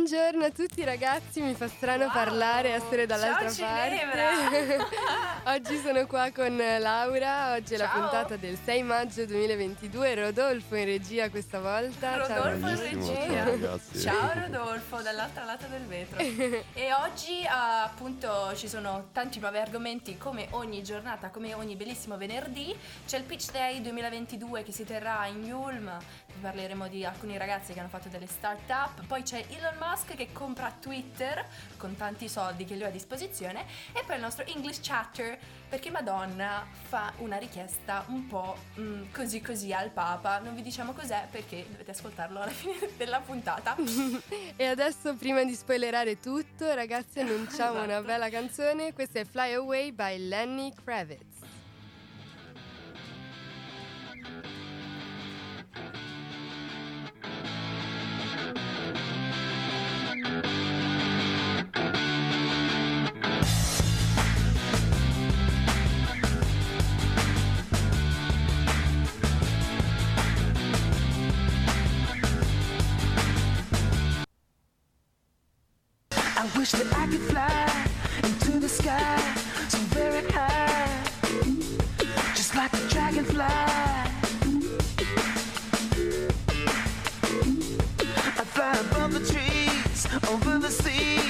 buongiorno a tutti ragazzi, mi fa strano wow. parlare e essere dall'altra Ciao, parte. oggi sono qua con Laura, oggi è Ciao. la puntata del 6 maggio 2022, Rodolfo in regia questa volta. Rodolfo Ciao, in regia. Ciao Rodolfo, dall'altra lato del vetro. e oggi uh, appunto ci sono tanti nuovi argomenti come ogni giornata, come ogni bellissimo venerdì. C'è il Pitch Day 2022 che si terrà in Yulm, parleremo di alcuni ragazzi che hanno fatto delle start-up, poi c'è Elon Musk che compra Twitter con tanti soldi che lui ha a disposizione e poi il nostro English Chatter perché Madonna fa una richiesta un po' mm, così così al Papa, non vi diciamo cos'è perché dovete ascoltarlo alla fine della puntata. e adesso prima di spoilerare tutto ragazzi annunciamo esatto. una bella canzone, questa è Fly Away by Lenny Kravitz. Wish that I could fly into the sky so very high, just like a dragonfly. I fly above the trees, over the seas,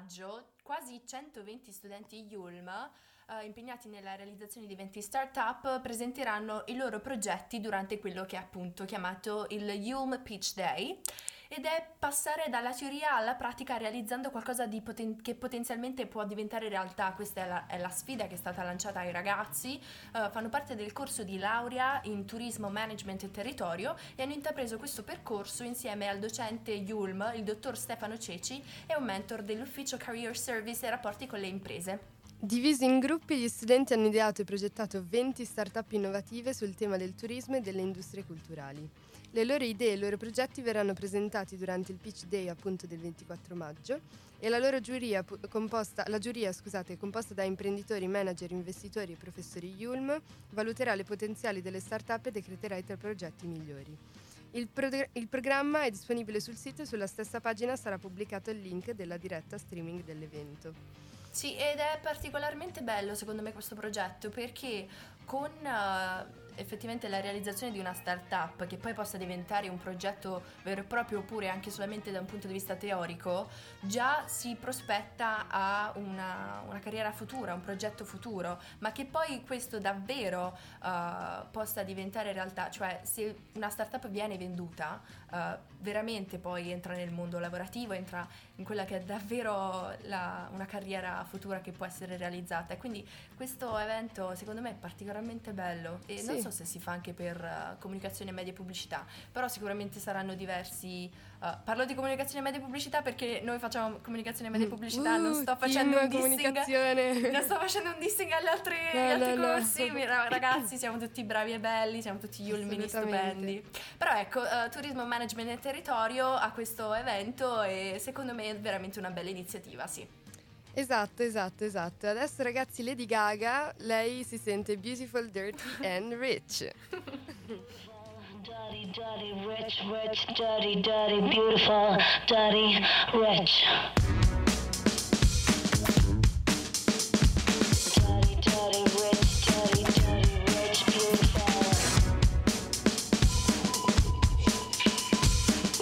maggio quasi 120 studenti Yulm uh, impegnati nella realizzazione di 20 startup presenteranno i loro progetti durante quello che è appunto chiamato il Yulm Pitch Day ed è passare dalla teoria alla pratica realizzando qualcosa poten- che potenzialmente può diventare realtà. Questa è la, è la, sfida che è stata lanciata ai ragazzi. Uh, fanno parte del corso di laurea in turismo, management e territorio e hanno intrapreso questo percorso insieme al docente Yulm, il dottor Stefano Ceci e un mentor dell'ufficio Career Service e rapporti con le imprese. Divisi in gruppi, gli studenti hanno ideato e progettato 20 start-up innovative sul tema del turismo e delle industrie culturali. Le loro idee e i loro progetti verranno presentati durante il Pitch Day appunto del 24 maggio e la loro giuria, composta, la giuria scusate, composta da imprenditori, manager, investitori e professori Yulm valuterà le potenziali delle start-up e decreterà i tre progetti migliori. Il, pro- il, programma è disponibile sul sito e sulla stessa pagina sarà pubblicato il link della diretta streaming dell'evento. Sì, ed è particolarmente bello secondo me questo progetto perché con uh, effettivamente la realizzazione di una startup che poi possa diventare un progetto vero e proprio oppure anche solamente da un punto di vista teorico, già si prospetta a una, una carriera futura, un progetto futuro, ma che poi questo davvero uh, possa diventare realtà, cioè se una startup viene venduta, uh, veramente poi entra nel mondo lavorativo, entra in quella che è davvero la, una carriera futura che può essere realizzata. E quindi questo evento secondo me è particolarmente bello e sì. non so se si fa anche per uh, comunicazione, media e pubblicità, però sicuramente saranno diversi. Uh, parlo di comunicazione, media e pubblicità perché noi facciamo comunicazione, media e pubblicità, uh, non sto facendo un dissing. Non sto facendo un dissing agli altri, no, altri no, corsi. No. Ragazzi, siamo tutti bravi e belli, siamo tutti Yulmini stupendi. Però ecco, uh, turismo, management e territorio a questo evento e secondo me è veramente una bella iniziativa, sì. Esatto, esatto, esatto. Adesso ragazzi Lady Gaga, lei si sente beautiful, dirty and rich. dirty, dirty, rich, rich, dirty, dirty, beautiful, dirty, rich. Dirty, dirty, rich, dirty, dirty, rich, beautiful.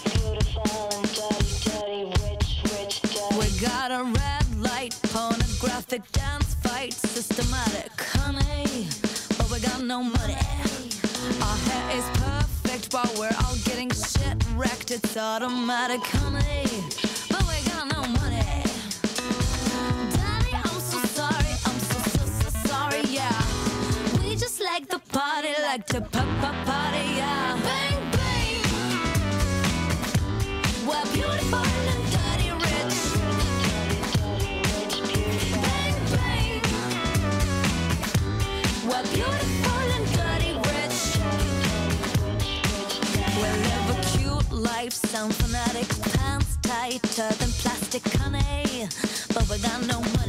Beautiful and dirty, dirty, rich, rich, dirty. We got a light, pornographic dance fight, systematic, honey. But we're all getting shit wrecked. It's automatic, honey. But we got no money. Daddy, I'm so sorry, I'm so, so, so sorry, yeah. We just like the party, like to pop, pop, party, sound fanatic, pants tighter than plastic honey. But we got no money.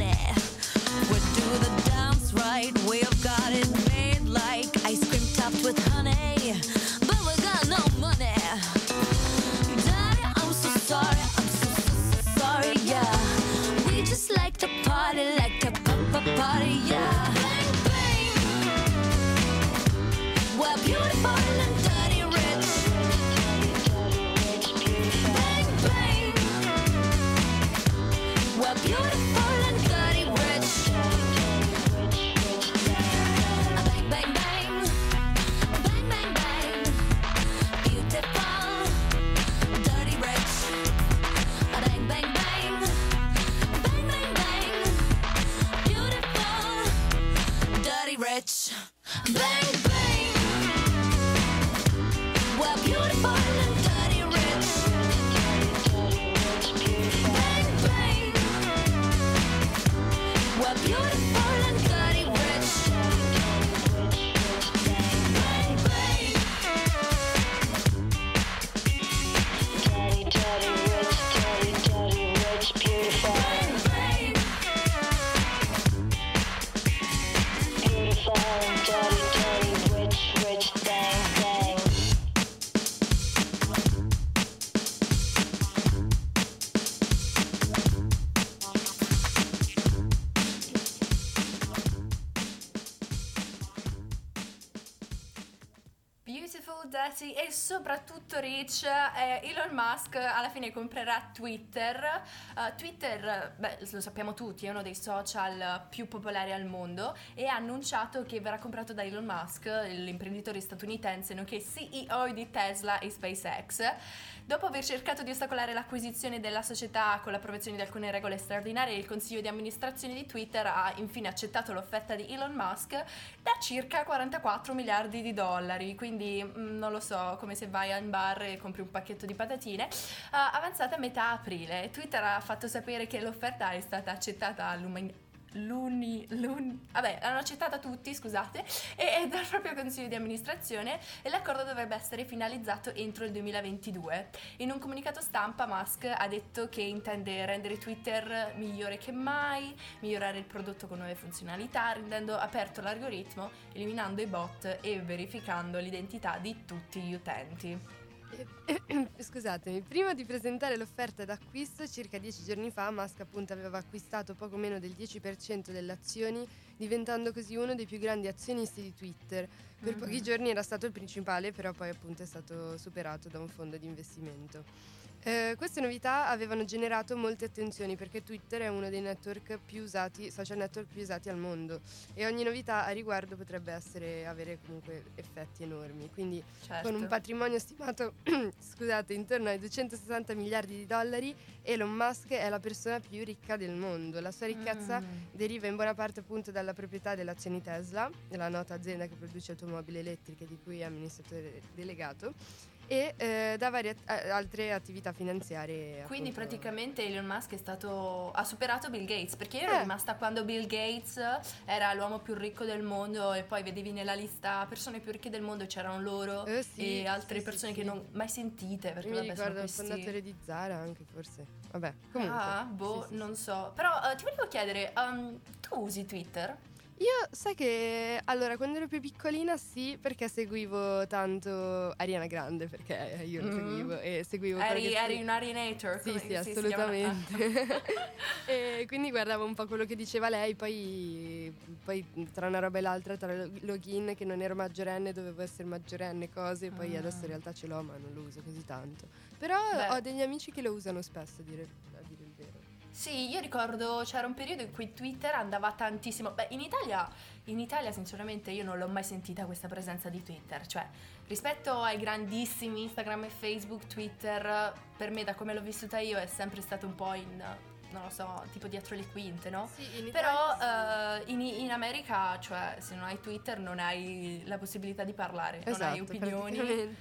Rich, eh, Elon Musk alla fine comprerà Twitter. Uh, Twitter, beh, lo sappiamo tutti, è uno dei social più popolari al mondo e ha annunciato che verrà comprato da Elon Musk, l'imprenditore statunitense, nonché CEO di Tesla e SpaceX. Dopo aver cercato di ostacolare l'acquisizione della società con l'approvazione di alcune regole straordinarie, il consiglio di amministrazione di Twitter ha infine accettato l'offerta di Elon Musk da circa 44 miliardi di dollari. Quindi mh, mm, non lo so, come se vai in bar e compri un pacchetto di patatine. Uh, avanzata metà aprile, Twitter ha fatto sapere che l'offerta è stata accettata all'umanità l'uni, l'uni, vabbè, l'hanno accettata tutti, scusate, e, e dal proprio consiglio di amministrazione e l'accordo dovrebbe essere finalizzato entro il 2022. In un comunicato stampa Musk ha detto che intende rendere Twitter migliore che mai, migliorare il prodotto con nuove funzionalità, rendendo aperto l'algoritmo, eliminando i bot e verificando l'identità di tutti gli utenti. Scusatemi, prima di presentare l'offerta d'acquisto, circa dieci giorni fa, Musk appunto aveva acquistato poco meno del 10% delle azioni, diventando così uno dei più grandi azionisti di Twitter. Per mm-hmm. pochi giorni era stato il principale, però poi appunto è stato superato da un fondo di investimento. Eh, queste novità avevano generato molte attenzioni perché Twitter è uno dei network più usati, social network più usati al mondo e ogni novità a riguardo potrebbe essere, avere comunque effetti enormi. Quindi certo. con un patrimonio stimato scusate, intorno ai 260 miliardi di dollari, Elon Musk è la persona più ricca del mondo. La sua ricchezza mm. deriva in buona parte appunto dalla proprietà delle azioni Tesla, la nota azienda che produce automobili elettriche di cui è amministratore delegato e eh, da varie a- altre attività finanziarie. Quindi appunto. praticamente Elon Musk stato, ha superato Bill Gates, perché io ero eh. rimasta quando Bill Gates era l'uomo più ricco del mondo e poi vedevi nella lista persone più ricche del mondo c'erano loro eh, sì, e altre sì, persone sì, che non mai sentite. Perché Mi vabbè, ricordo il fondatore di Zara anche forse. Vabbè, comunque. Ah, boh, non so. Però uh, ti volevo chiedere, um, tu usi Twitter? Io sai che allora quando ero più piccolina sì perché seguivo tanto Ariana Grande perché io lo mm. seguivo e seguivo Eri, eri un Arienator Sì, sì, assolutamente E quindi guardavo un po' quello che diceva lei Poi, poi tra una roba e l'altra Tra login che non ero maggiorenne Dovevo essere maggiorenne cose Poi mm. adesso in realtà ce l'ho ma non lo uso così tanto Però Beh. ho degli amici che lo usano spesso dire, sì, io ricordo c'era un periodo in cui Twitter andava tantissimo. Beh, in Italia, in Italia sinceramente io non l'ho mai sentita questa presenza di Twitter. Cioè, rispetto ai grandissimi Instagram e Facebook, Twitter, per me da come l'ho vissuta io è sempre stato un po' in non lo so, tipo dietro le quinte, no? Sì, in Però Italia, sì. uh, in, in, America, cioè, se non hai Twitter non hai la possibilità di parlare, esatto, non hai esatto, opinioni.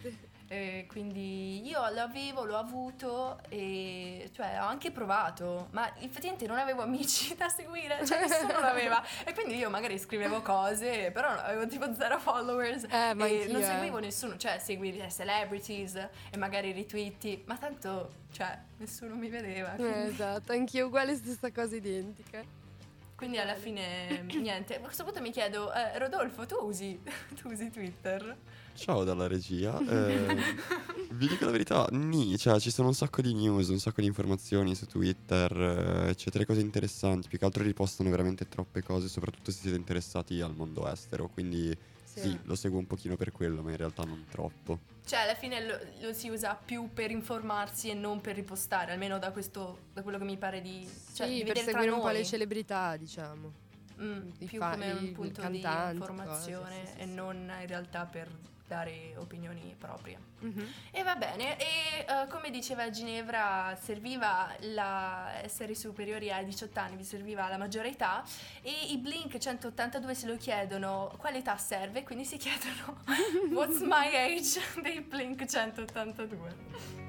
E quindi io lo avevo, l'ho avuto e cioè ho anche provato, ma effettivamente non avevo amici da seguire, cioè nessuno l'aveva. E quindi io magari scrivevo cose, però avevo tipo zero followers eh, e non seguivo nessuno, cioè segui le celebrities e magari ritwitti, ma tanto cioè nessuno mi vedeva. Eh, esatto, anch'io uguale stessa cosa identica. Quindi alla fine niente. A questo punto mi chiedo, eh, Rodolfo, tu usi, tu usi Twitter? Ciao dalla regia. Eh, vi dico la verità, ni, cioè ci sono un sacco di news, un sacco di informazioni su Twitter, eh, eccetera, cose interessanti. Più che altro ripostano veramente troppe cose, soprattutto se siete interessati al mondo estero. Quindi sì, sì lo seguo un pochino per quello, ma in realtà non troppo. Cioè, alla fine lo, lo, si usa più per informarsi e non per ripostare, almeno da, questo, da quello che mi pare di. Cioè, sì, di per seguire un po' le celebrità, diciamo. Mm, più fa- come un punto di informazione cose, sì, sì, e non in realtà per dare opinioni proprie. Mm-hmm. E va bene, e uh, come diceva Ginevra, serviva la, essere superiori ai 18 anni, vi serviva la maggiore età e i Blink 182 se lo chiedono quale età serve, quindi si chiedono what's my age dei Blink 182.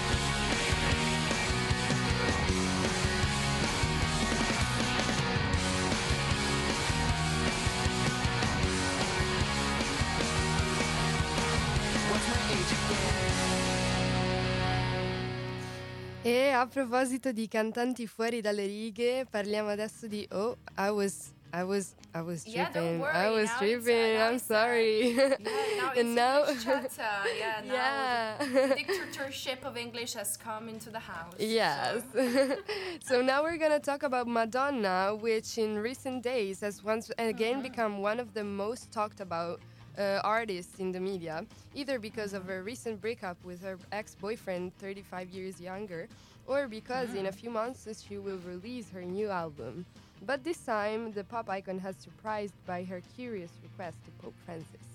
E a proposito di cantanti fuori dalle righe, parliamo adesso di Oh, I was I was I was Yeah, tripping. don't worry. I was now tripping. Uh, I'm uh, sorry. Yeah, now it's and now chatter. Yeah, now Yeah. the dictatorship of English has come into the house. Yes. so- so now we're going to talk about Madonna, which in recent days has once again Mm-hmm. become one of the most talked about uh, artists in the media, either because of her recent breakup with her ex boyfriend, 35 years younger, or because in a few months she will release her new album. But this time, the pop icon has surprised by her curious request to Pope Francis.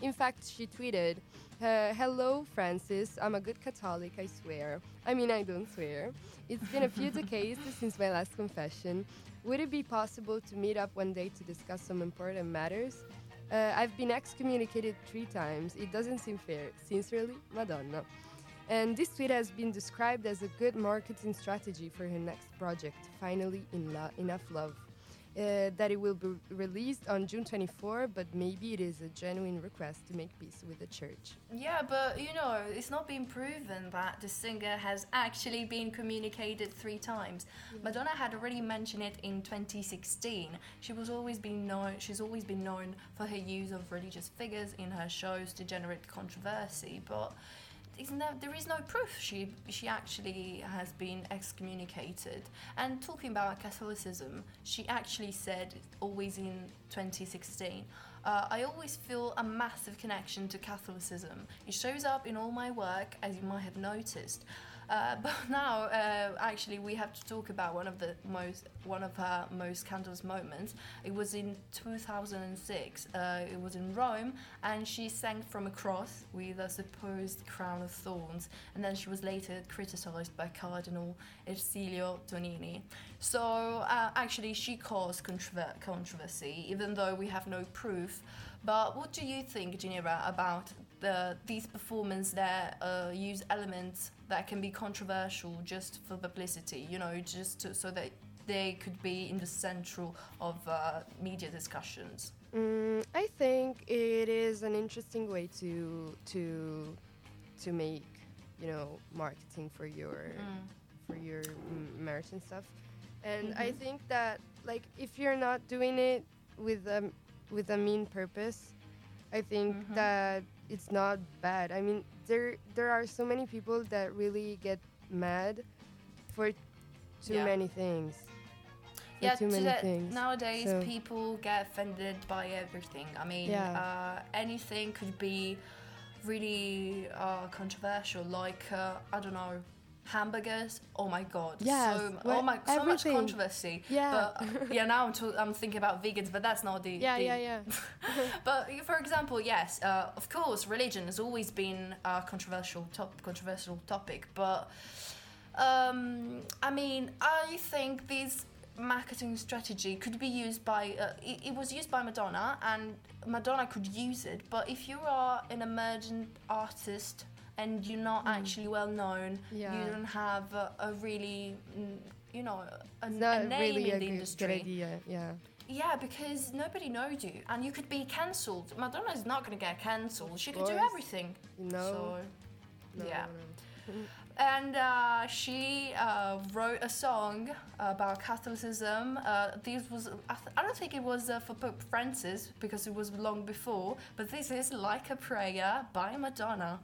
In fact, she tweeted, uh, Hello, Francis. I'm a good Catholic, I swear. I mean, I don't swear. It's been a few decades since my last confession. Would it be possible to meet up one day to discuss some important matters? Uh, I've been excommunicated three times. It doesn't seem fair. Sincerely, Madonna. And this tweet has been described as a good marketing strategy for her next project, Finally in Lo- Enough Love. Uh, that it will be released on June 24, but maybe it is a genuine request to make peace with the church. Yeah, but you know, it's not been proven that the singer has actually been communicated three times. Madonna had already mentioned it in 2016. She was always been known. She's always been known for her use of religious figures in her shows to generate controversy, but. There is no proof she she actually has been excommunicated. And talking about Catholicism, she actually said always in 2016, uh, I always feel a massive connection to Catholicism. It shows up in all my work, as you might have noticed. Uh, but now, uh, actually, we have to talk about one of the most, one of her most scandalous moments. It was in 2006. Uh, it was in Rome, and she sang from a cross with a supposed crown of thorns. And then she was later criticized by Cardinal Ercilio Tonini. So, uh, actually, she caused controver- controversy, even though we have no proof. But what do you think, Geneva, about the, these performances that uh, use elements that can be controversial just for publicity? You know, just to, so that they could be in the central of uh, media discussions. Mm, I think it is an interesting way to to to make you know marketing for your for your mm, merch and stuff. And I think that like if you're not doing it with a with a mean purpose, I think Mhm. that it's not bad. I mean, there there are so many people that really get mad for too Yeah. many things. For yeah, too many things. nowadays So- people get offended by everything. I mean, Yeah. uh, anything could be really uh, controversial, like uh, I don't know, hamburgers. Oh my god! Yes, so, oh my, so much controversy. Yeah. But yeah, now I'm, to- I'm thinking about vegans, but that's not the. Yeah, the yeah, yeah. but for example, yes, uh, of course, religion has always been a controversial top, controversial topic. But um, I mean, I think this marketing strategy could be used by. Uh, it, it was used by Madonna, and Madonna could use it. But if you are an emergent artist. And you're not actually well known. Mm. Yeah. You don't have a, a really, mm, you know, a, a name really in a the industry. idea. Yeah. Yeah, because nobody knows you, and you could be cancelled. Madonna is not going to get cancelled. She could do everything. Know. So, No, yeah. no, no. And uh, she uh, wrote a song about Catholicism. Uh, this was I, th- I don't think it was uh, for Pope Francis because it was long before, but this is "Like a Prayer" by Madonna.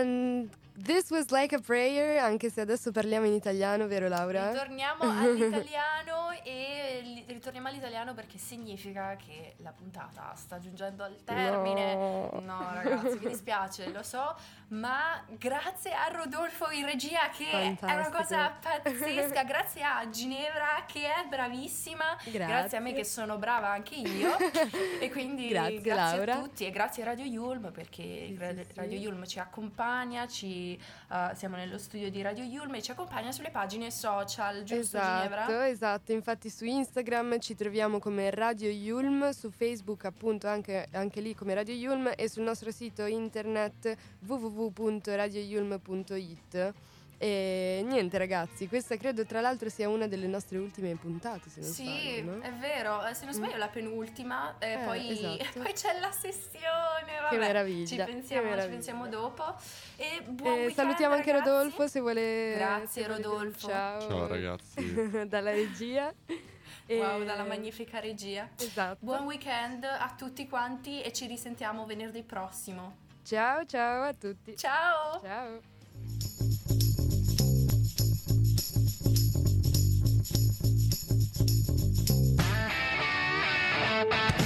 And this was like a prayer, anche se adesso parliamo in italiano, vero Laura? Ritorniamo all'italiano li- ritorniamo all'italiano perché significa che la puntata sta giungendo al termine. No. ragazzi, mi dispiace, lo so, ma grazie a Rodolfo in regia che è una Fantastico. cosa pazzesca, grazie a Ginevra che è bravissima, Grazie. a me che sono brava anche io e quindi Grazie, grazie, Laura. a tutti e grazie a Radio Yulm perché. Radio Yulm ci accompagna, ci, uh, siamo nello studio di Radio Yulm e ci accompagna sulle pagine social, giusto Esatto, Ginevra? esatto, infatti su Instagram ci troviamo come Radio Yulm, su Facebook appunto anche, anche lì come Radio Yulm e sul nostro sito internet www.radioyulm.it e niente ragazzi, questa credo tra l'altro sia una delle nostre ultime puntate se non Sì, sbaglio, no? è vero, eh, se non sbaglio è la penultima, e Eh, poi, esatto. poi c'è la sessione, vabbè, meraviglia, ci che pensiamo, ci meraviglia. pensiamo dopo. E buon Eh, weekend, salutiamo anche ragazzi. Rodolfo se vuole Grazie, se vuole Rodolfo. Ciao. Ciao ragazzi. dalla regia. Wow, dalla magnifica regia. Esatto. Buon weekend a tutti quanti e ci risentiamo venerdì prossimo. Ciao ciao a tutti. Ciao. Ciao. Bye.